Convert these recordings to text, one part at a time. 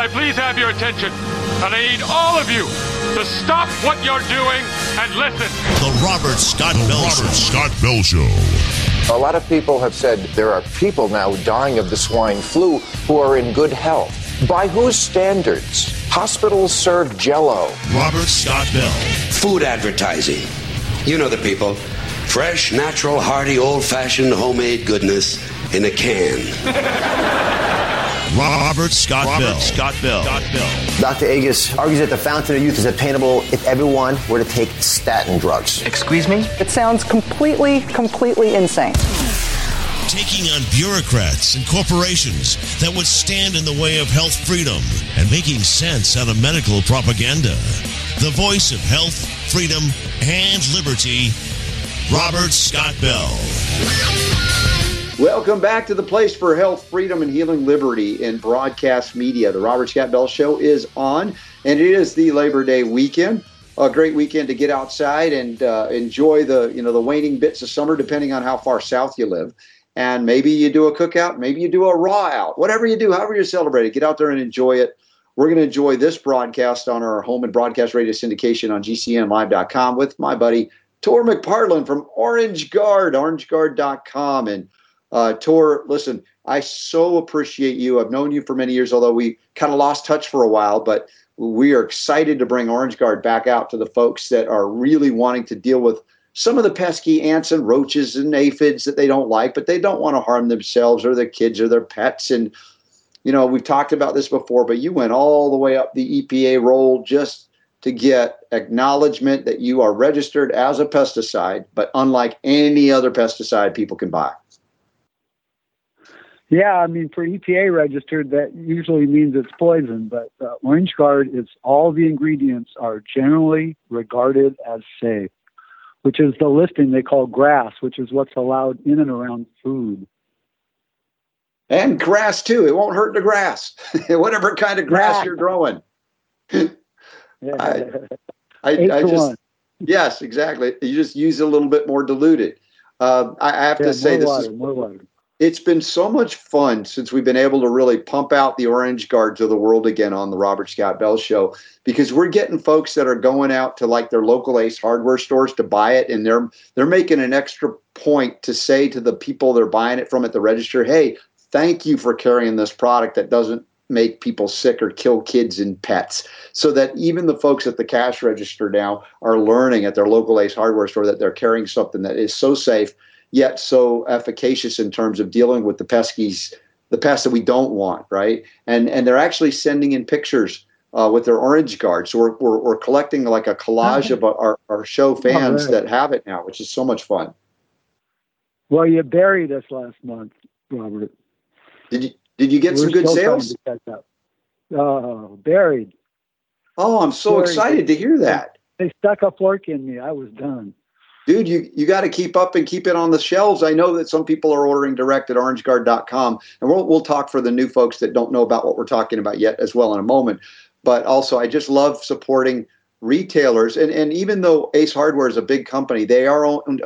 I please have your attention? And I need all of you to stop what you're doing and listen. The Robert Scott the Bell Robert Show. Scott Bell Show. A lot of people have said there are people now dying of the swine flu who are in good health. By whose standards? Hospitals serve jello. Robert Scott Bell. Food advertising. You know the people. Fresh, natural, hearty, old fashioned, homemade goodness in a can. Robert Scott Robert Bell. Scott Bell. Scott Bell. Dr. Agus argues that the fountain of youth is attainable if everyone were to take statin drugs. Excuse me? It sounds completely, completely insane. Taking on bureaucrats and corporations that would stand in the way of health freedom and making sense out of medical propaganda. The voice of health, freedom, and liberty, Robert Scott Bell. Welcome back to the place for health, freedom, and healing liberty in broadcast media. The Robert Scott Bell Show is on, and it is the Labor Day weekend. A great weekend to get outside and uh, enjoy the you know the waning bits of summer, depending on how far south you live. And maybe you do a cookout, maybe you do a raw out, whatever you do, however you celebrate it, get out there and enjoy it. We're going to enjoy this broadcast on our home and broadcast radio syndication on GCNlive.com with my buddy Tor McPartland from Orange Guard, orangeguard.com. And uh, Tor, listen, I so appreciate you. I've known you for many years, although we kind of lost touch for a while, but we are excited to bring Orange Guard back out to the folks that are really wanting to deal with some of the pesky ants and roaches and aphids that they don't like, but they don't want to harm themselves or their kids or their pets. And, you know, we've talked about this before, but you went all the way up the EPA roll just to get acknowledgement that you are registered as a pesticide, but unlike any other pesticide people can buy. Yeah, I mean, for EPA registered, that usually means it's poison, but uh, Orange Guard is all the ingredients are generally regarded as safe, which is the listing they call GRAS, which is what's allowed in and around food. And grass too. It won't hurt the grass, whatever kind of grass Yeah. you're growing. Yeah. I, I, I just one. yes, exactly. You just use it a little bit more diluted. Uh, I, I have Yeah, to say this water, is more water. It's been so much fun since we've been able to really pump out the orange guard to the world again on the Robert Scott Bell show because we're getting folks that are going out to like their local Ace hardware stores to buy it and they're they're making an extra point to say to the people they're buying it from at the register, "Hey, thank you for carrying this product that doesn't make people sick or kill kids and pets." So that even the folks at the cash register now are learning at their local Ace hardware store that they're carrying something that is so safe yet so efficacious in terms of dealing with the peskies, the pests that we don't want, right? And and they're actually sending in pictures uh, with their orange guard. So we're, we're, we're collecting like a collage of our, our show fans right. that have it now, which is so much fun. Well, you buried us last month, Robert. Did you did you get We're some good sales? to catch up. Oh, buried. Oh, I'm so Very excited to hear that. They stuck a fork in me. I was done. Dude you you got to keep up and keep it on the shelves. I know that some people are ordering direct at orangeguard.com and we'll, we'll talk for the new folks that don't know about what we're talking about yet as well in a moment. But also i just love supporting retailers and, and even though ace hardware is a big company they are owned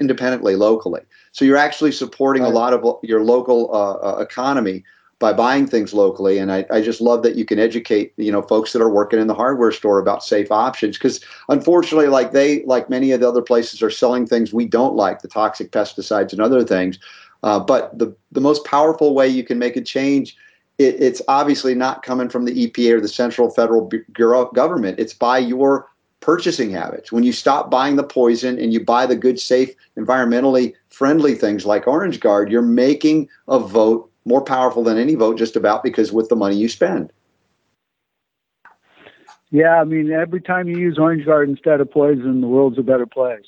independently locally. So you're actually supporting a lot of your local uh, uh, economy by buying things locally. And I, I just love that you can educate you know folks that are working in the hardware store about safe options because unfortunately like they like many of the other places are selling things we don't like the toxic pesticides and other things. Uh, but the, the most powerful way you can make a change it, it's obviously not coming from the epa or the central federal bureau government. It's by your purchasing habits. When you stop buying the poison and you buy the good safe environmentally friendly things like orange guard you're making a vote more powerful than any vote just about because with the money you spend Yeah, I mean, every time you use Orange Guard instead of poison, the world's a better place.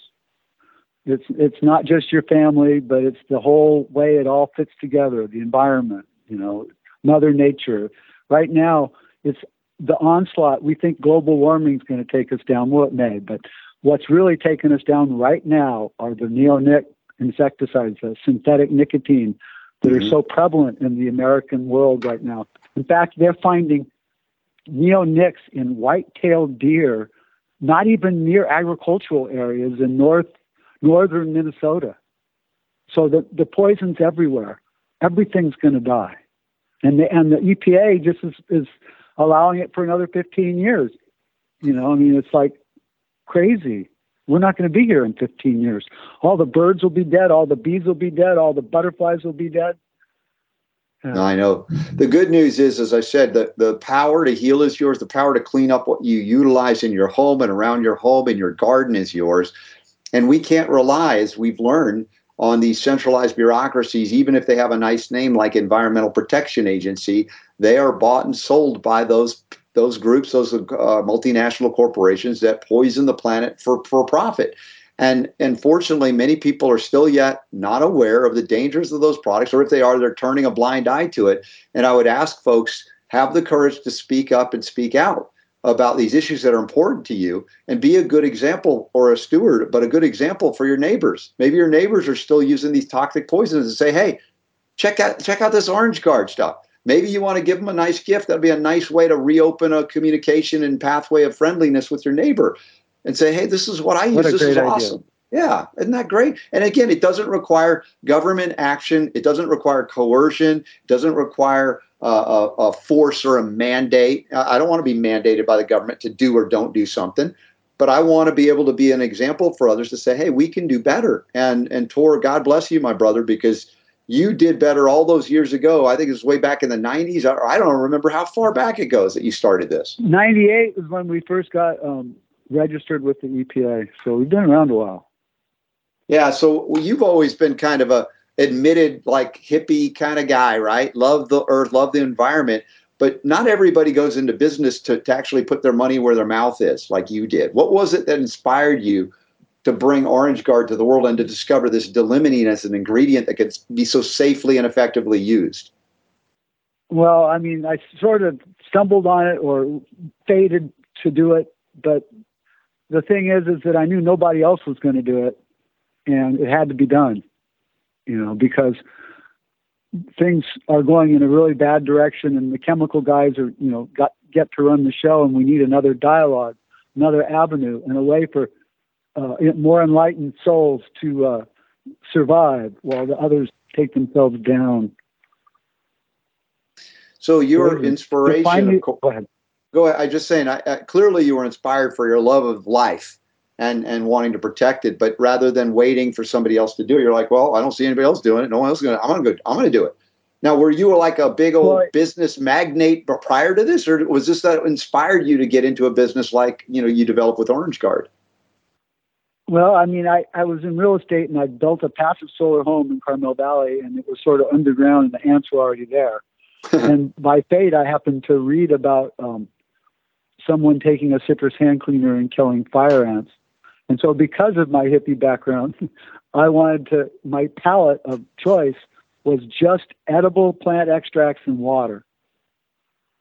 It's it's not just your family, but it's the whole way it all fits together. The environment, you know, Mother Nature. Right now, it's the onslaught. We think global warming is going to take us down. Well, it may, but what's really taking us down right now are the neonic insecticides, the synthetic nicotine that are mm-hmm. so prevalent in the American world right now. In fact, they're finding neonics in white-tailed deer, not even near agricultural areas in north northern Minnesota. So the the poison's everywhere. Everything's going to die, and the and the EPA just is is allowing it for another 15 years. You know, I mean, it's like crazy. We're not going to be here in 15 years. All the birds will be dead. All the bees will be dead. All the butterflies will be dead. Yeah. I know. The good news is, as I said, the, the power to heal is yours. The power to clean up what you utilize in your home and around your home and your garden is yours. And we can't rely, as we've learned, on these centralized bureaucracies, even if they have a nice name like Environmental Protection Agency, they are bought and sold by those those groups, those uh, multinational corporations that poison the planet for, for profit. And unfortunately, many people are still yet not aware of the dangers of those products, or if they are, they're turning a blind eye to it. And I would ask folks have the courage to speak up and speak out about these issues that are important to you and be a good example or a steward, but a good example for your neighbors. Maybe your neighbors are still using these toxic poisons and say, hey, check out check out this orange guard stuff. Maybe you want to give them a nice gift. That'd be a nice way to reopen a communication and pathway of friendliness with your neighbor and say, hey, this is what I use. What this is idea. awesome. Yeah, isn't that great? And again, it doesn't require government action. It doesn't require coercion. It doesn't require uh, a, a, force or a mandate. I don't want to be mandated by the government to do or don't do something, but I want to be able to be an example for others to say, "Hey, we can do better." And and Tor, God bless you, my brother, because you did better all those years ago. I think it was way back in the '90s. I, I don't remember how far back it goes that you started this. '98 was when we first got um, registered with the EPA, so we've been around a while. Yeah, so you've always been kind of a admitted like hippie kind of guy, right? Love the earth, love the environment. But not everybody goes into business to, to actually put their money where their mouth is, like you did. What was it that inspired you to bring Orange Guard to the world and to discover this d-limonene as an ingredient that could be so safely and effectively used? Well, I mean, I sort of stumbled on it or faded to do it, but the thing is, is that I knew nobody else was going to do it, and it had to be done you know, because things are going in a really bad direction and the chemical guys are, you know, got get to run the show and we need another dialogue, another avenue and a way for uh, more enlightened souls to uh, survive while the others take themselves down. So your inspiration, go ahead. Go ahead. I just saying, I, I, clearly you were inspired for your love of life and and wanting to protect it. But rather than waiting for somebody else to do it, you're like, well, I don't see anybody else doing it. No one else is gonna. I'm gonna go. I'm gonna do it. Now, were you like a big old well, business magnate prior to this, or was this that inspired you to get into a business like you know you developed with Orange Guard? Well, I mean, I, I was in real estate and I built a passive solar home in Carmel Valley, and it was sort of underground, and the ants were already there. and by fate, I happened to read about um, someone taking a citrus hand cleaner and killing fire ants. And so, because of my hippie background, I wanted to, my palette of choice was just edible plant extracts and water.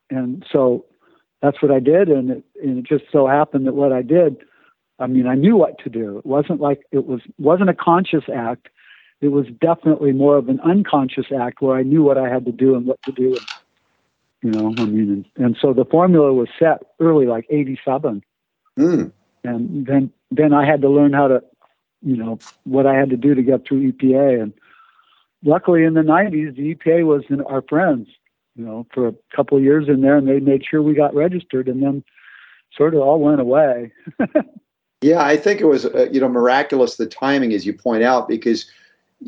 And so that's what I did. And it, and it just so happened that what I did, I mean, I knew what to do. It wasn't like it was, wasn't a conscious act. It was definitely more of an unconscious act where I knew what I had to do and what to do. You know, I mean, and, and so the formula was set early, like 87. Mm. And then then I had to learn how to, you know, what I had to do to get through EPA. And luckily, in the '90s, the EPA was in our friends, you know, for a couple of years in there, and they made sure we got registered, and then sort of all went away. yeah, I think it was, uh, you know, miraculous the timing, as you point out, because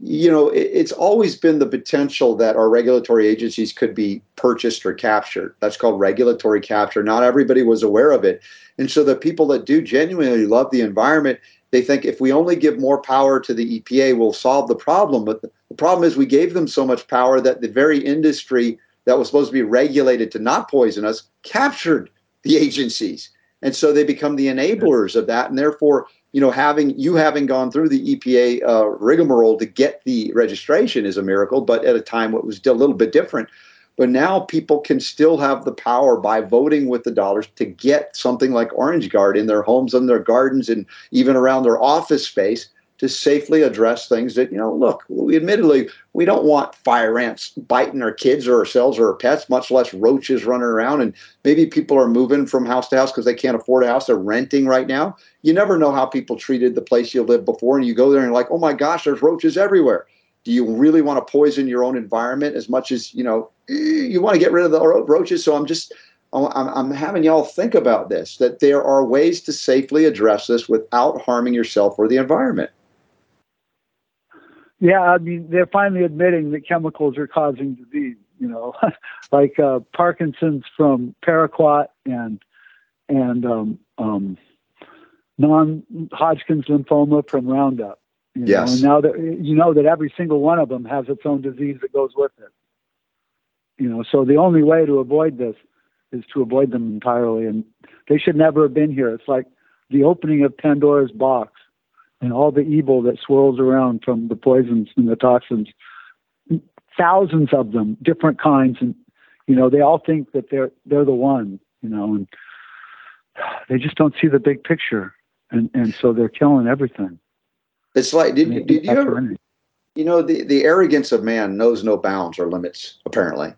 you know, it, it's always been the potential that our regulatory agencies could be purchased or captured. That's called regulatory capture. Not everybody was aware of it. And so the people that do genuinely love the environment, they think if we only give more power to the EPA, we'll solve the problem. But the, the problem is we gave them so much power that the very industry that was supposed to be regulated to not poison us captured the agencies. And so they become the enablers of that. And therefore, you know, having you having gone through the EPA uh, rigmarole to get the registration is a miracle, but at a time it was a little bit different. But now people can still have the power by voting with the dollars to get something like Orange Guard in their homes and their gardens and even around their office space to safely address things that, you know, look, we admittedly, we don't want fire ants biting our kids or ourselves or our pets, much less roaches running around. And maybe people are moving from house to house because they can't afford a house. They're renting right now. You never know how people treated the place you lived before. And you go there and you're like, oh my gosh, there's roaches everywhere. Do you really want to poison your own environment as much as, you know, eh, you want to get rid of the roaches? So I'm just, I'm, I'm having y'all think about this that there are ways to safely address this without harming yourself or the environment. Yeah, I mean, they're finally admitting that chemicals are causing disease. You know, like uh, Parkinson's from paraquat and and um, um, non-Hodgkin's lymphoma from Roundup. You yes. Know? And now that you know that every single one of them has its own disease that goes with it. You know, so the only way to avoid this is to avoid them entirely, and they should never have been here. It's like the opening of Pandora's box and all the evil that swirls around from the poisons and the toxins. Thousands of them, different kinds, and you know they all think that they're they're the one. You know, and they just don't see the big picture, and and so they're killing everything. It's like did, did you ever, you know the the arrogance of man knows no bounds or limits apparently.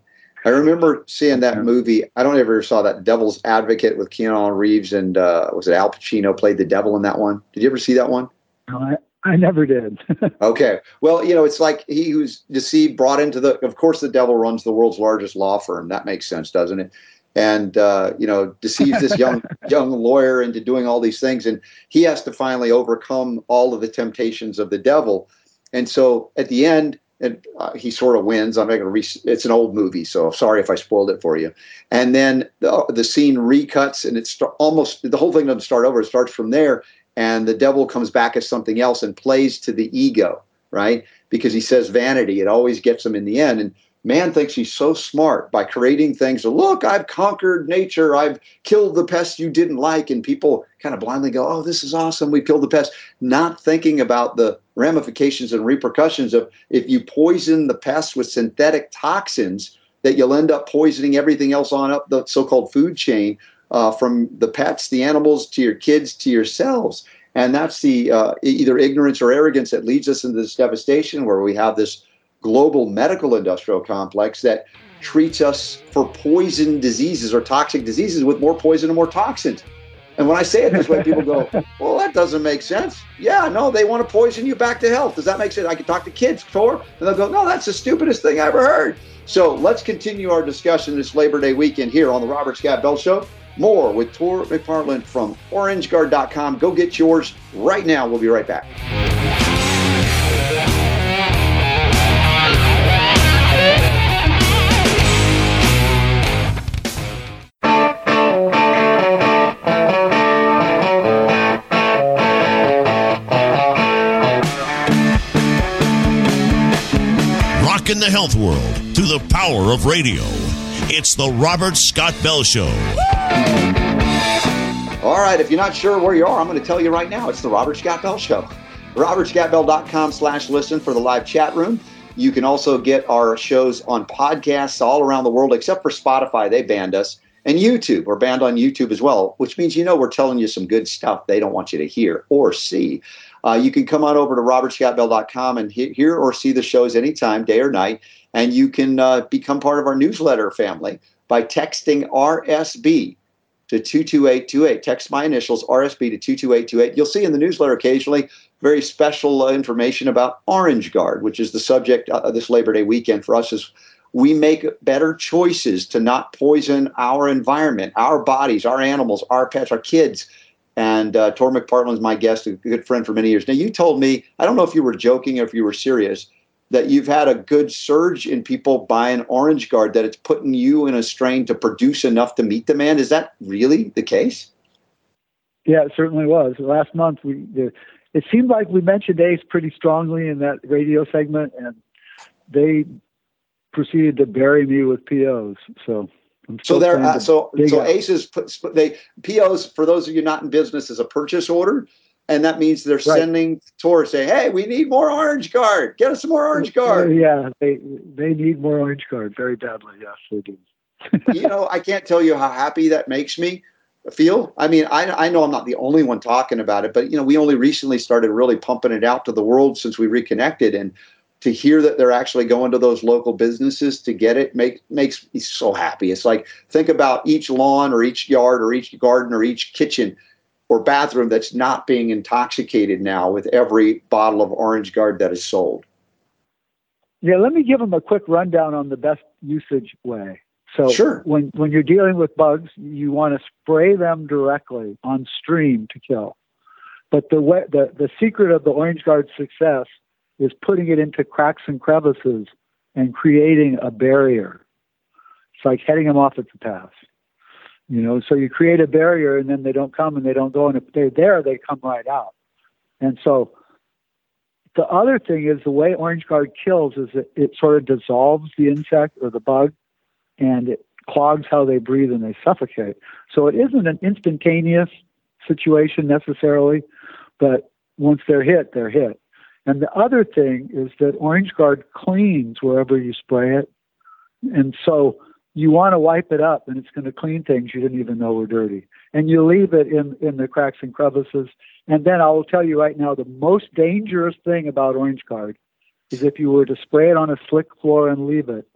I remember seeing that movie. I don't ever saw that Devil's Advocate with Keanu Reeves and uh, was it Al Pacino played the devil in that one? Did you ever see that one? No, I, I never did. okay. Well, you know, it's like he who's deceived brought into the. Of course, the devil runs the world's largest law firm. That makes sense, doesn't it? And uh, you know, deceives this young young lawyer into doing all these things, and he has to finally overcome all of the temptations of the devil. And so, at the end, and uh, he sort of wins. I'm not going to. Re- it's an old movie, so sorry if I spoiled it for you. And then the, the scene recuts, and it's st- almost the whole thing doesn't start over. It starts from there, and the devil comes back as something else and plays to the ego, right? Because he says vanity. It always gets him in the end, and man thinks he's so smart by creating things. Look, I've conquered nature. I've killed the pests you didn't like, and people kind of blindly go, "Oh, this is awesome. We killed the pest," not thinking about the ramifications and repercussions of if you poison the pests with synthetic toxins, that you'll end up poisoning everything else on up the so-called food chain, uh, from the pets, the animals, to your kids, to yourselves. And that's the uh, either ignorance or arrogance that leads us into this devastation, where we have this global medical industrial complex that treats us for poison diseases or toxic diseases with more poison and more toxins. And when I say it this way, people go, well, that doesn't make sense. Yeah, no, they want to poison you back to health. Does that make sense? I can talk to kids, Tor, and they'll go, no, that's the stupidest thing I ever heard. So let's continue our discussion this Labor Day weekend here on the Robert Scott Bell Show. More with Tor McPartland from OrangeGuard.com. Go get yours right now. We'll be right back. in the health world through the power of radio. It's the Robert Scott Bell Show. All right, if you're not sure where you are, I'm going to tell you right now. It's the Robert Scott Bell Show. RobertScottBell.com slash listen for the live chat room. You can also get our shows on podcasts all around the world, except for Spotify. They banned us. And YouTube. We're banned on YouTube as well, which means you know we're telling you some good stuff they don't want you to hear or see. Uh, you can come on over to robertscottbell.com and he- hear or see the shows anytime, day or night. And you can uh, become part of our newsletter family by texting RSB to 22828. Text my initials, RSB to 22828. You'll see in the newsletter occasionally very special uh, information about Orange Guard, which is the subject of this Labor Day weekend for us is we make better choices to not poison our environment, our bodies, our animals, our pets, our kids and uh, Tor is my guest, a good friend for many years. Now, you told me, I don't know if you were joking or if you were serious, that you've had a good surge in people buying Orange Guard, that it's putting you in a strain to produce enough to meet demand. Is that really the case? Yeah, it certainly was. Last month, we the, it seemed like we mentioned ACE pretty strongly in that radio segment, and they proceeded to bury me with POs. So so there, uh, so so ACEs put they POs for those of you not in business is a purchase order, and that means they're right. sending towards say, hey, we need more Orange Guard. Get us some more Orange Guard. Yeah, they they need more Orange Guard very badly. Yes, they do. you know, I can't tell you how happy that makes me feel. I mean, I I know I'm not the only one talking about it, but you know, we only recently started really pumping it out to the world since we reconnected, and to hear that they're actually going to those local businesses to get it make, makes me so happy. It's like think about each lawn or each yard or each garden or each kitchen or bathroom that's not being intoxicated now with every bottle of Orange Guard that is sold. Yeah, let me give them a quick rundown on the best usage way. So Sure. when when you're dealing with bugs, you want to spray them directly on stream to kill. But the way, the the secret of the Orange Guard's success is putting it into cracks and crevices and creating a barrier. It's like heading them off at the pass. You know, so you create a barrier and then they don't come and they don't go. And if they're there, they come right out. And so the other thing is the way Orange Guard kills is that it sort of dissolves the insect or the bug and it clogs how they breathe and they suffocate. So it isn't an instantaneous situation necessarily, but once they're hit, they're hit. And the other thing is that Orange Guard cleans wherever you spray it. And so you want to wipe it up and it's going to clean things you didn't even know were dirty. And you leave it in, in the cracks and crevices. And then I will tell you right now the most dangerous thing about Orange Guard is if you were to spray it on a slick floor and leave it,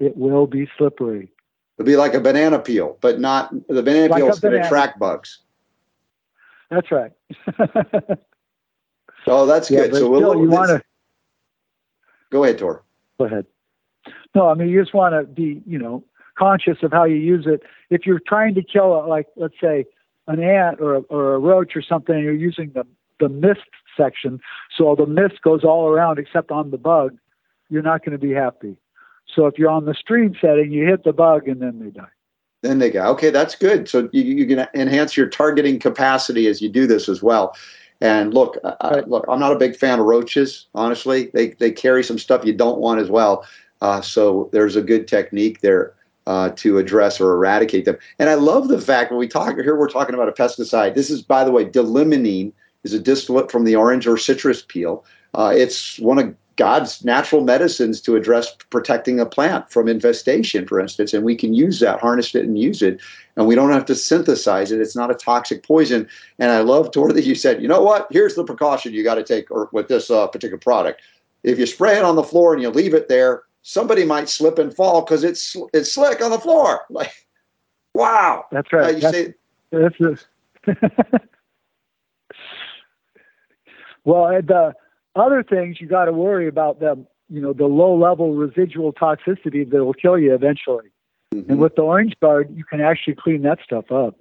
it will be slippery. It'll be like a banana peel, but not the banana Like peel is going to attract bugs. That's right. Oh, that's yeah, good. So we'll, still, you want to go ahead, Tor. go ahead. No, I mean you just want to be, you know, conscious of how you use it. If you're trying to kill, a, like let's say, an ant or a, or a roach or something, you're using the the mist section, so the mist goes all around except on the bug, you're not going to be happy. So if you're on the stream setting, you hit the bug and then they die. Then they go, okay, that's good. So you, you can enhance your targeting capacity as you do this as well. And look, I, look, I'm not a big fan of roaches. Honestly, they they carry some stuff you don't want as well. Uh, so there's a good technique there uh, to address or eradicate them. And I love the fact when we talk here, we're talking about a pesticide. This is, by the way, d-limonene is a distillate from the orange or citrus peel. Uh, it's one of God's natural medicines to address protecting a plant from infestation, for instance, and we can use that, harness it, and use it, and we don't have to synthesize it. It's not a toxic poison. And I love, Tor, that you said, you know what? Here's the precaution you got to take or with this uh, particular product. If you spray it on the floor and you leave it there, somebody might slip and fall because it's it's slick on the floor. Like, wow. That's Uh, right. you That's, This is well, and the other things you got to worry about them. You know, the low level residual toxicity that will kill you eventually. Mm-hmm. And with the Orange Guard, you can actually clean that stuff up.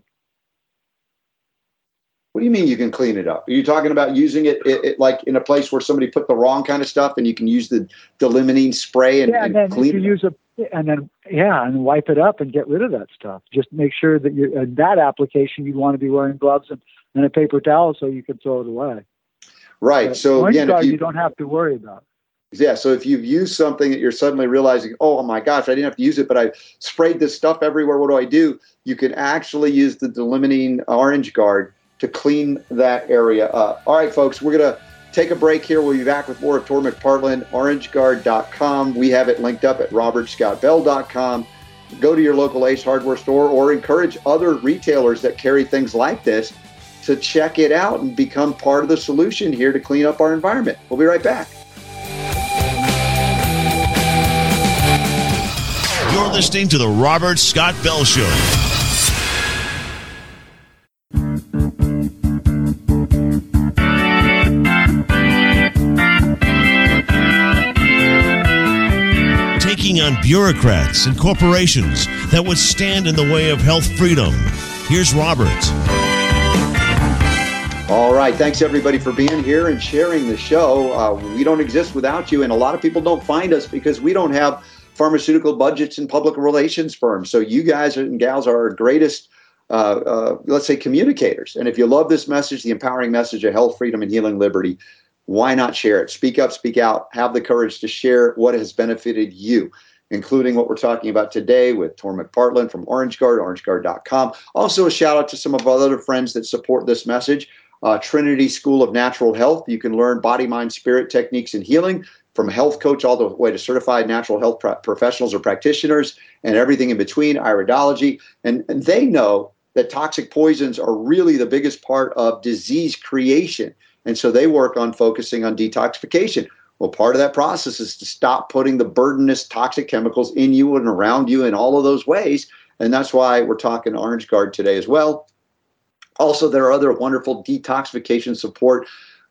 What do you mean you can clean it up? Are you talking about using it, it, it like in a place where somebody put the wrong kind of stuff and you can use the d-limonene spray and, yeah, and and then clean you it? use a, and then yeah, and wipe it up and get rid of that stuff. Just make sure that you in that application you'd want to be wearing gloves and, and a paper towel so you can throw it away. right. But So again, if you you, don't have to worry about. yeah, so if you've used something that you're suddenly realizing, oh my gosh, I didn't have to use it, but I sprayed this stuff everywhere. What do I do? You can actually use the d-limonene orange guard to clean that area up. All right, folks, we're gonna take a break here. We'll be back with more of Tor McPartland, orangeguard.com. We have it linked up at robertscottbell.com. Go to your local Ace Hardware store or encourage other retailers that carry things like this to check it out and become part of the solution here to clean up our environment. We'll be right back. You're listening to The Robert Scott Bell Show. On bureaucrats and corporations that would stand in the way of health freedom. Here's Robert. All right. Thanks, everybody, for being here and sharing the show. Uh, we don't exist without you, and a lot of people don't find us because we don't have pharmaceutical budgets and public relations firms. So, you guys and gals are our greatest, uh, uh, let's say, communicators. And if you love this message, the empowering message of health, freedom, and healing liberty, why not share it? Speak up, speak out, have the courage to share what has benefited you, including what we're talking about today with Tor McPartland from Orange Guard, orangeguard.com. Also, a shout out to some of our other friends that support this message. Uh, Trinity School of Natural Health. You can learn body, mind, spirit techniques and healing from health coach all the way to certified natural health pro- professionals or practitioners and everything in between, iridology. And, and they know that toxic poisons are really the biggest part of disease creation. And so they work on focusing on detoxification. Well, part of that process is to stop putting the burdenous toxic chemicals in you and around you in all of those ways. And that's why we're talking Orange Guard today as well. Also, there are other wonderful detoxification support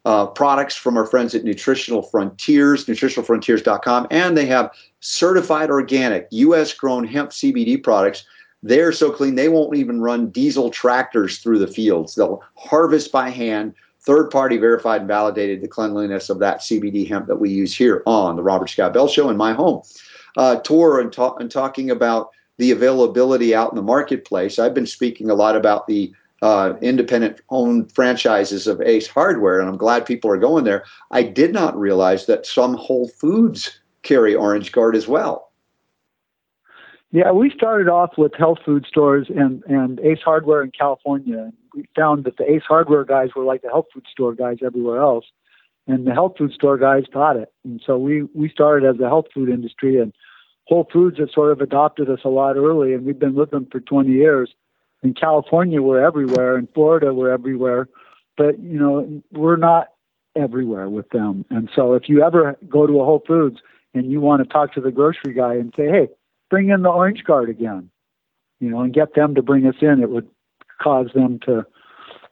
uh, products from our friends at Nutritional Frontiers, nutritionalfrontiers.com, and they have certified organic, U.S. grown hemp CBD products. They're so clean, they won't even run diesel tractors through the fields. They'll harvest by hand, third party verified and validated the cleanliness of that CBD hemp that we use here on the Robert Scott Bell Show in my home. Uh, Tor and, ta- and talking about the availability out in the marketplace, I've been speaking a lot about the uh, independent owned franchises of Ace Hardware, and I'm glad people are going there. I did not realize that some Whole Foods carry Orange Guard as well. Yeah, we started off with health food stores and, and Ace Hardware in California. We found that the Ace Hardware guys were like the health food store guys everywhere else, and the health food store guys got it. And so we we started as a health food industry, and Whole Foods have sort of adopted us a lot early, and we've been with them for 20 years in California we're everywhere, in Florida we're everywhere, but you know we're not everywhere with them. And so if you ever go to a Whole Foods and you want to talk to the grocery guy and say, "Hey, bring in the orange guard again," you know, and get them to bring us in, it would cause them to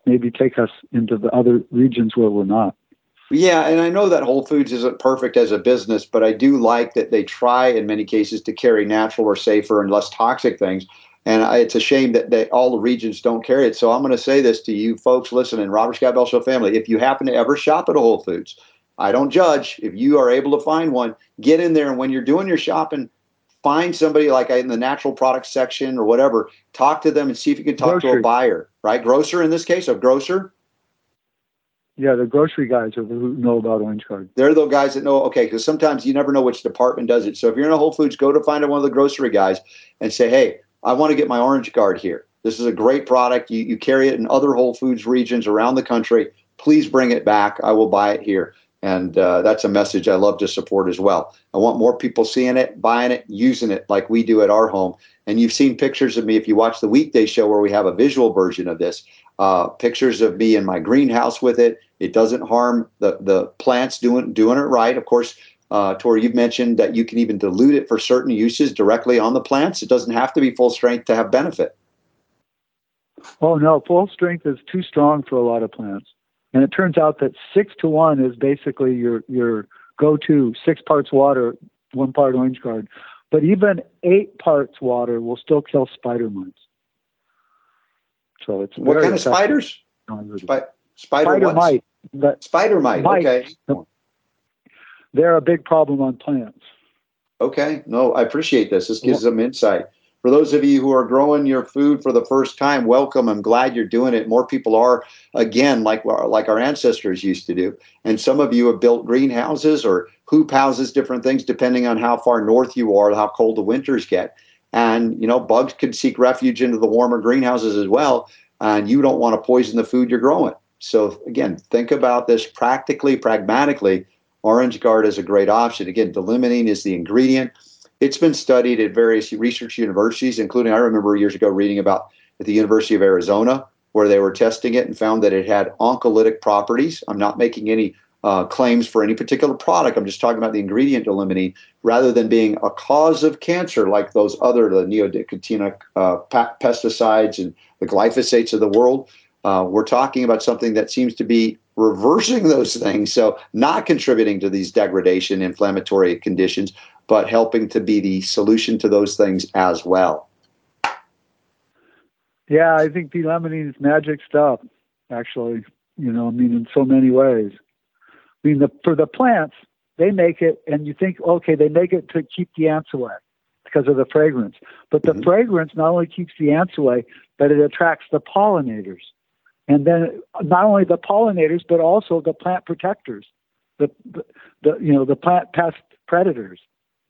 maybe take us into the other regions where we're not. Yeah, and I know that Whole Foods isn't perfect as a business, but I do like that they try in many cases to carry natural or safer and less toxic things. And I, it's a shame that, that all the regions don't carry it. So I'm going to say this to you folks listening, Robert Scott Bell Show family. If you happen to ever shop at a Whole Foods, I don't judge. If you are able to find one, get in there. And when you're doing your shopping, find somebody like in the natural products section or whatever. Talk to them and see if you can talk grocery. to a buyer, right? Grocer in this case, a grocer. Yeah, the grocery guys are who know about Orange Guard. They're the guys that know. Okay, because sometimes you never know which department does it. So if you're in a Whole Foods, go to find one of the grocery guys and say, "Hey, I want to get my Orange Guard here. This is a great product. You, you carry it in other Whole Foods regions around the country. Please bring it back. I will buy it here. And uh, that's a message I love to support as well. I want more people seeing it, buying it, using it like we do at our home. And you've seen pictures of me if you watch the weekday show where we have a visual version of this. Uh, pictures of me in my greenhouse with it. It doesn't harm the the plants doing doing it right. Of course, uh, Tori, you've mentioned that you can even dilute it for certain uses directly on the plants. It doesn't have to be full strength to have benefit. Oh no, full strength is too strong for a lot of plants. And it turns out that six to one is basically your your go-to six parts water, one part orange guard. But even eight parts water will still kill spider mites. So it's what kind of spiders? Spi- spider, spider mite. Spider mite. Okay they're a big problem on plants. Okay, no, I appreciate this. This gives yeah. them insight. For those of you who are growing your food for the first time, welcome. I'm glad you're doing it. More people are, again, like like our ancestors used to do. And some of you have built greenhouses or hoop houses, different things, depending on how far north you are, how cold the winters get. And you know, bugs can seek refuge into the warmer greenhouses as well. And you don't want to poison the food you're growing. So again, think about this practically, pragmatically Orange Guard is a great option. Again, d is the ingredient. It's been studied at various research universities, including I remember years ago reading about at the University of Arizona, where they were testing it and found that it had oncolytic properties. I'm not making any uh, claims for any particular product. I'm just talking about the ingredient d rather than being a cause of cancer like those other the neonicotinoid uh, pesticides and the glyphosates of the world. Uh, we're talking about something that seems to be reversing those things. So, not contributing to these degradation, inflammatory conditions, but helping to be the solution to those things as well. Yeah, I think D-limonene is magic stuff, actually. You know, I mean, in so many ways. I mean, the, for the plants, they make it, and you think, okay, they make it to keep the ants away because of the fragrance. But the mm-hmm. fragrance not only keeps the ants away, but it attracts the pollinators and then not only the pollinators but also the plant protectors, the, the, you know the plant pest predators,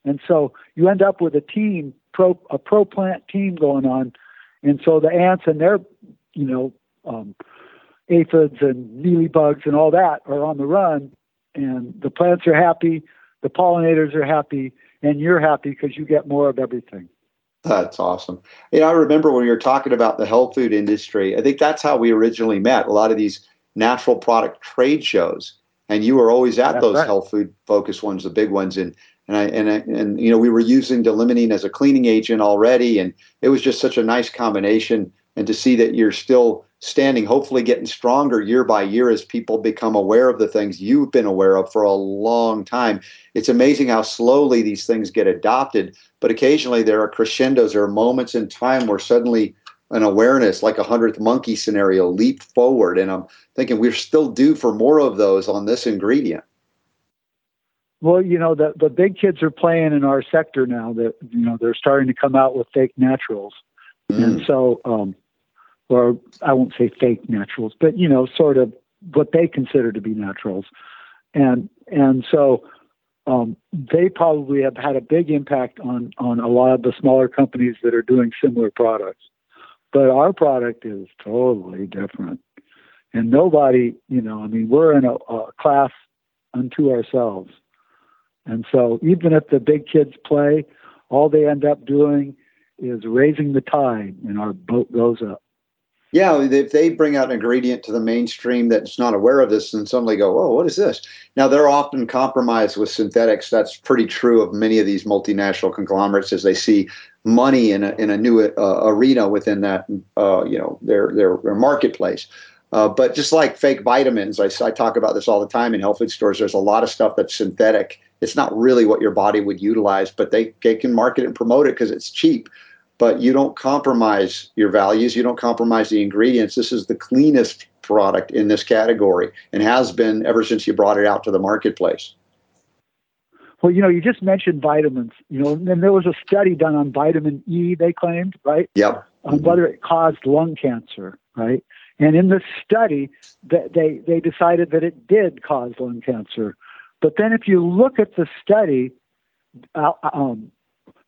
and so you end up with a team pro a pro plant team going on, and so the ants and their you know um, aphids and mealybugs and all that are on the run, and the plants are happy, the pollinators are happy, and you're happy because you get more of everything. That's awesome. You know, I remember when we were talking about the health food industry, I think that's how we originally met. A lot of these natural product trade shows, and you were always at that's those right. health food focused ones, the big ones. And and I, and I, and you know, we were using d as a cleaning agent already, and it was just such a nice combination. And to see that you're still standing, hopefully getting stronger year by year as people become aware of the things you've been aware of for a long time. It's amazing how slowly these things get adopted, but occasionally there are crescendos, there are moments in time where suddenly an awareness, like a hundredth monkey scenario, leap forward. And I'm thinking we're still due for more of those on this ingredient. Well, you know, the the big kids are playing in our sector now. That you know they're starting to come out with fake naturals, mm. and so um, or I won't say fake naturals, but you know, sort of what they consider to be naturals, and and so um, they probably have had a big impact on on a lot of the smaller companies that are doing similar products. But our product is totally different, and nobody, you know, I mean, we're in a, a class unto ourselves, and so even if the big kids play, all they end up doing is raising the tide, and our boat goes up. Yeah, if they bring out an ingredient to the mainstream that's not aware of this and suddenly go, oh, what is this? Now, they're often compromised with synthetics. That's pretty true of many of these multinational conglomerates as they see money in a, in a new uh, arena within that, uh, you know, their, their, their marketplace. Uh, but just like fake vitamins, I, I talk about this all the time in health food stores. There's a lot of stuff that's synthetic. It's not really what your body would utilize, but they, they can market and promote it because it's cheap but you don't compromise your values. You don't compromise the ingredients. This is the cleanest product in this category and has been ever since you brought it out to the marketplace. Well, you know, you just mentioned vitamins, you know, and there was a study done on vitamin E, they claimed, right? Yep. On whether it caused lung cancer, right? And in this study, they, they decided that it did cause lung cancer. But then if you look at the study, uh, um,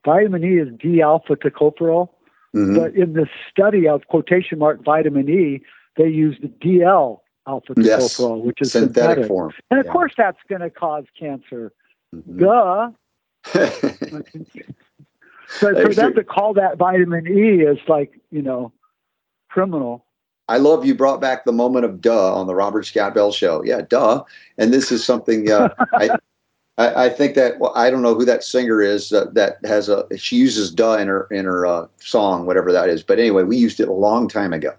Vitamin E is D alpha tocopherol, mm-hmm. but in the study of quotation mark vitamin E, they used DL alpha tocopherol, yes. which is synthetic, synthetic, form. And of yeah. course, that's going to cause cancer. Mm-hmm. Duh. so for them to call that vitamin E is like, you know, criminal. I love you brought back the moment of duh on the Robert Scott Bell show. Yeah, duh. And this is something uh, I, I, I, think that well, I don't know who that singer is uh, that has a she uses "duh" in her in her uh, song, whatever that is. But anyway, we used it a long time ago.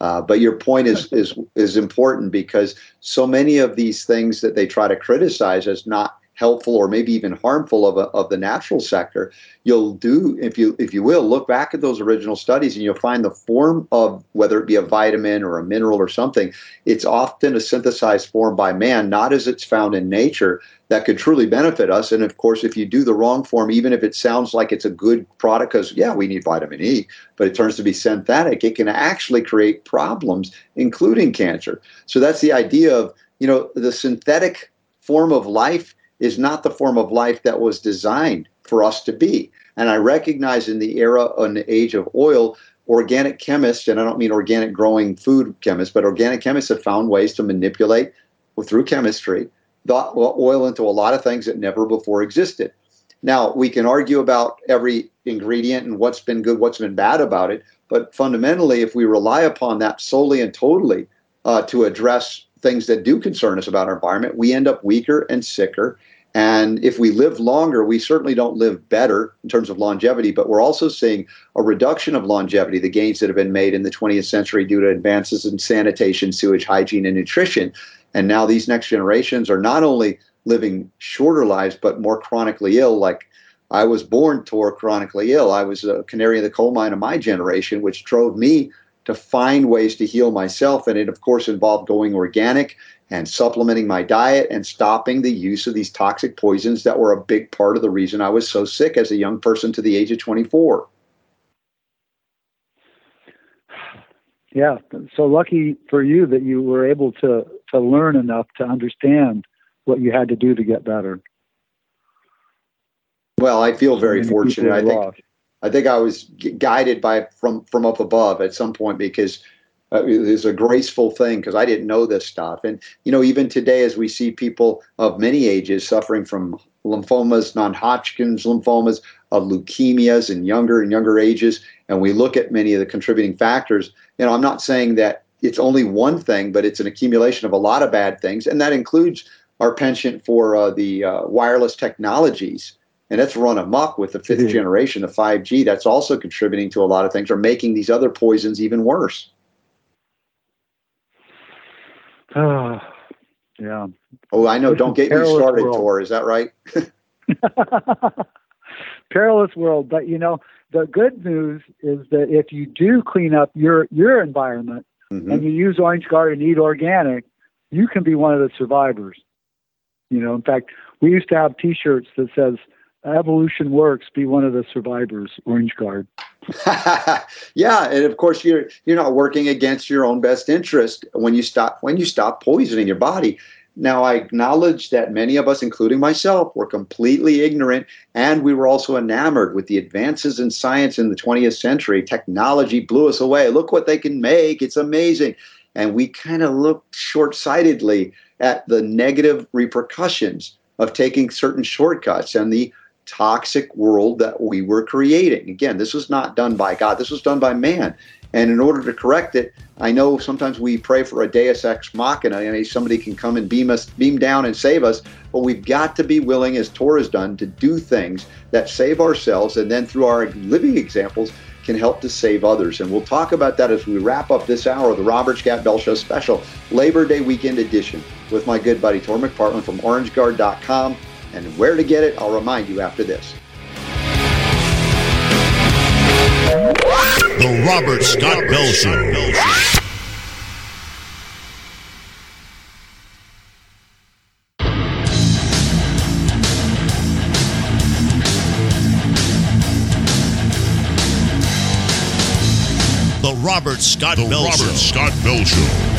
Uh, but your point is is is important because so many of these things that they try to criticize as not helpful or maybe even harmful of, a, of the natural sector, you'll do, if you if you will, look back at those original studies and you'll find the form of whether it be a vitamin or a mineral or something, it's often a synthesized form by man, not as it's found in nature that could truly benefit us. And of course, if you do the wrong form, even if it sounds like it's a good product, because yeah, we need vitamin E, but it turns to be synthetic, it can actually create problems, including cancer. So that's the idea of, you know, the synthetic form of life is not the form of life that was designed for us to be. And I recognize in the era and age of oil, organic chemists, and I don't mean organic growing food chemists, but organic chemists have found ways to manipulate through chemistry the oil into a lot of things that never before existed. Now, we can argue about every ingredient and what's been good, what's been bad about it, but fundamentally, if we rely upon that solely and totally uh, to address things that do concern us about our environment, we end up weaker and sicker and if we live longer, we certainly don't live better in terms of longevity, but we're also seeing a reduction of longevity, the gains that have been made in the 20th century due to advances in sanitation, sewage, hygiene, and nutrition. And now these next generations are not only living shorter lives, but more chronically ill. Like I was born to chronically ill. I was a canary in the coal mine of my generation, which drove me to find ways to heal myself. And it, of course, involved going organic and supplementing my diet and stopping the use of these toxic poisons that were a big part of the reason I was so sick as a young person to the age of 24. Yeah, so lucky for you that you were able to to learn enough to understand what you had to do to get better. Well, I feel very fortunate. I think I think I was guided by from from up above at some point because uh, is a graceful thing because I didn't know this stuff. And, you know, even today, as we see people of many ages suffering from lymphomas, non Hodgkin's lymphomas, of leukemias in younger and younger ages, and we look at many of the contributing factors, you know, I'm not saying that it's only one thing, but it's an accumulation of a lot of bad things. And that includes our penchant for uh, the uh, wireless technologies. And that's run amok with the 5th mm-hmm. generation, the 5G. That's also contributing to a lot of things or making these other poisons even worse. yeah. Oh, I know. Don't get me started, world. Tor. Is that right? perilous world. But you know, the good news is that if you do clean up your your environment Mhm. and you use Orange Garden, eat organic, you can be one of the survivors. You know, in fact, we used to have T-shirts that says "Evolution works, be one of the survivors." Orange Guard. yeah, and of course you're you're not working against your own best interest when you stop when you stop poisoning your body. Now I acknowledge that many of us, including myself, were completely ignorant, and we were also enamored with the advances in science in the 20th century. Technology blew us away. Look what they can make! It's amazing, and we kind of looked short-sightedly at the negative repercussions of taking certain shortcuts and the toxic world that we were creating. Again, this was not done by God, this was done by man. And in order to correct it, I know sometimes we pray for a deus ex machina, and somebody can come and beam us, beam down and save us. But we've got to be willing, as Tor has done, to do things that save ourselves, and then through our living examples, can help to save others. And we'll talk about that as we wrap up this hour of the Robert Scott Bell Show special Labor Day weekend edition with my good buddy Tor McPartland from OrangeGuard.com. And where to get it, I'll remind you after this. The Robert Scott Bell Show. The Robert Scott The Bell Robert Show. Scott Bell Show.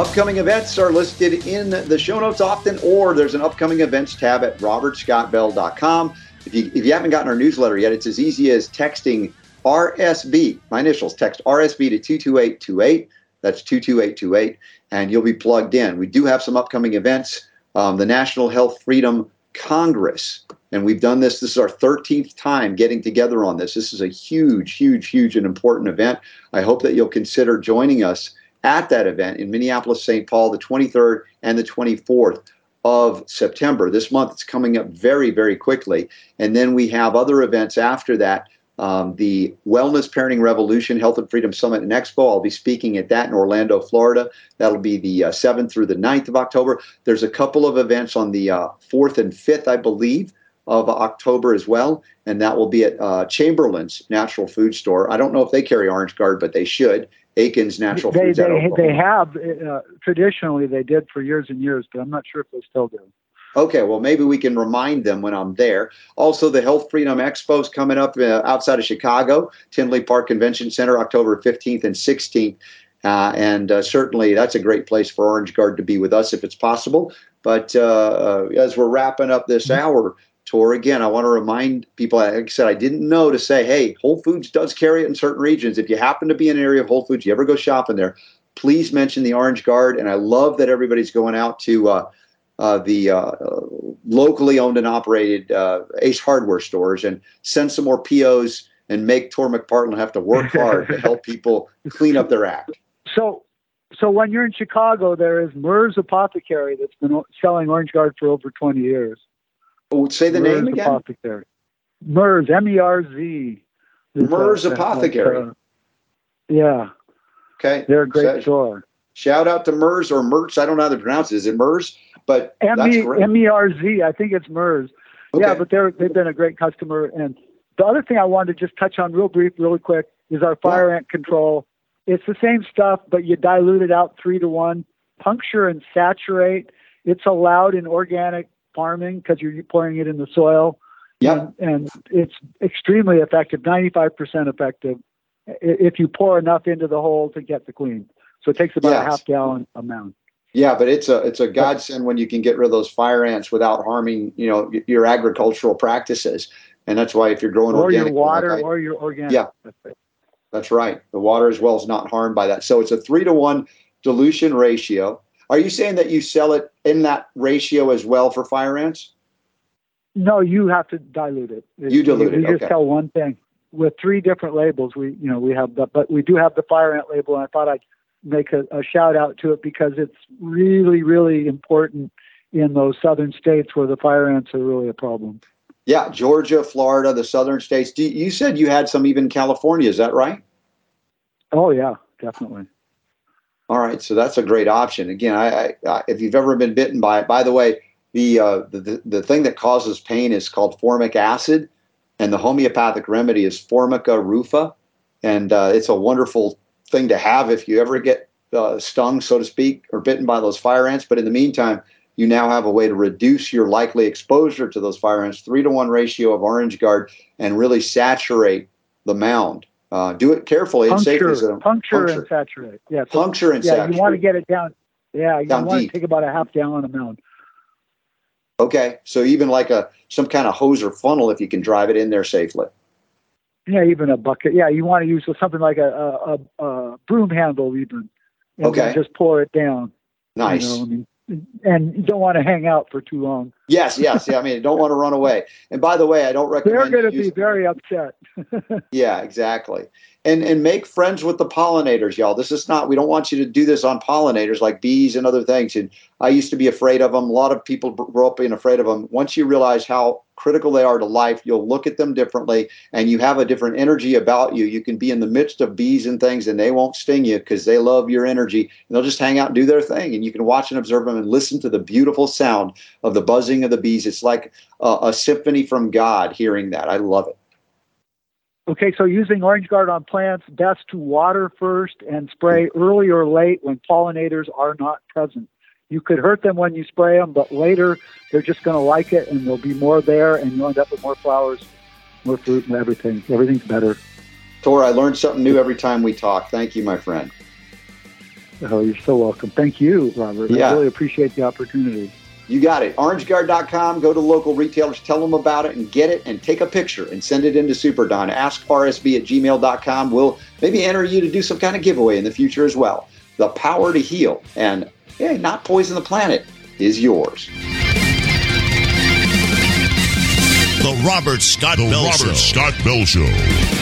Upcoming events are listed in the show notes often, or there's an upcoming events tab at robertscottbell.com. If you, if you haven't gotten our newsletter yet, it's as easy as texting RSB, my initials, text RSB to 22828. That's 22828, and you'll be plugged in. We do have some upcoming events. Um, the National Health Freedom Congress, and we've done this. This is our 13th time getting together on this. This is a huge, huge, huge and important event. I hope that you'll consider joining us at that event in Minneapolis, St. Paul, the 23rd and the 24th of September. This month it's coming up very, very quickly. And then we have other events after that. Um, the Wellness Parenting Revolution Health and Freedom Summit and Expo. I'll be speaking at that in Orlando, Florida. That'll be the uh, 7th through the 9th of October. There's a couple of events on the uh, 4th and 5th, I believe, of October as well. And that will be at uh, Chamberlin's Natural Food Store. I don't know if they carry Orange Guard, but they should. Akin's Natural They Foods. they they have uh, traditionally they did for years and years, but I'm not sure if they still do. Okay, well, maybe we can remind them when I'm there. Also, the Health Freedom Expo is coming up uh, outside of Chicago, Tinley Park Convention Center, October 15th and 16th. Uh, and uh, certainly that's a great place for Orange Guard to be with us if it's possible. But uh, uh, as we're wrapping up this hour, Tor, again, I want to remind people, like I said, I didn't know to say, hey, Whole Foods does carry it in certain regions. If you happen to be in an area of Whole Foods, you ever go shopping there, please mention the Orange Guard. And I love that everybody's going out to uh, uh, the uh, locally owned and operated uh, Ace Hardware stores and send some more POs and make Tor McPartland have to work hard to help people clean up their act. So, so when you're in Chicago, there is Merz Apothecary that's been selling Orange Guard for over 20 years. Oh, say the name again. Apothecary. Merz, M-E-R-Z. Merz Apothecary. uh, yeah, Okay, they're a great So- store. Shout out to Merz or Mertz. I don't know how to pronounce it. Is it Merz? But M-E-R-Z, I think it's Merz. Yeah, but they're they've been a great customer. And the other thing I wanted to just touch on real brief, really quick, is our fire ant control. It's the same stuff, but you dilute it out three to one. Puncture and saturate. It's allowed in organic farming because you're pouring it in the soil. Yeah. And, and it's extremely effective, 95% effective if you pour enough into the hole to get the queen. So it takes about a half gallon amount. Yeah, but it's a it's a godsend when you can get rid of those fire ants without harming you know your agricultural practices. And that's why if you're growing Or your water like I- or your organic. Yeah. That's right. The water as well is not harmed by that. So it's a three to one dilution ratio. Are you saying that you sell it in that ratio as well for fire ants? No, you have to dilute it. You dilute we, it, We just okay. tell one thing with three different labels. We, you know, we have the, but we do have the fire ant label, and I thought I'd make a, a shout out to it because it's really, really important in those southern states where the fire ants are really a problem. Yeah, Georgia, Florida, the southern states. You said you had some even California. Is that right? Oh yeah, definitely. All right, so that's a great option. Again, I, I, if you've ever been bitten by it, by the way, the, uh, the the thing that causes pain is called formic acid, and the homeopathic remedy is Formica rufa, and uh, it's a wonderful thing to have if you ever get uh, stung, so to speak, or bitten by those fire ants. But in the meantime, you now have a way to reduce your likely exposure to those fire ants, three to one ratio of Orange Guard, and really saturate the mound. Uh, do it carefully puncture, and safely. So puncture, puncture, and saturate. Yeah, so, puncture and yeah, saturate. you want to get it down. Yeah, you down want deep. to take about a half gallon amount. Okay, so even like a some kind of hose or funnel, if you can drive it in there safely. Yeah, even a bucket. Yeah, you want to use something like a a, a, a broom handle, even. And okay. Just pour it down. Nice. You know, mean, and you don't want to hang out for too long. Yes, yes. Yeah, I mean, I don't want to run away. And by the way, I don't recommend. They're going to be very upset. yeah, exactly. And and make friends with the pollinators, y'all. This is not. We don't want you to do this on pollinators like bees and other things. And I used to be afraid of them. A lot of people grow up being afraid of them. Once you realize how critical they are to life, you'll look at them differently, and you have a different energy about you. You can be in the midst of bees and things, and they won't sting you because they love your energy, and they'll just hang out and do their thing. And you can watch and observe them and listen to the beautiful sound of the buzzing of the bees. It's like a, a symphony from God. Hearing that, I love it. Okay, so using Orange Guard on plants, best to water first and spray early or late when pollinators are not present. You could hurt them when you spray them, but later they're just going to like it and there'll be more there and you'll end up with more flowers, more fruit, and everything. Everything's better. Tor, I learned something new every time we talk. Thank you, my friend. Oh, you're so welcome. Thank you, Robert. Yeah. I really appreciate the opportunity. You got it. OrangeGuard.com. Go to local retailers, tell them about it, and get it, and take a picture and send it into SuperDon. Ask RSB at gmail.com. We'll maybe enter you to do some kind of giveaway in the future as well. The power to heal and hey, not poison the planet is yours. The Robert Scott The Bell Robert Show. Scott Bell Show.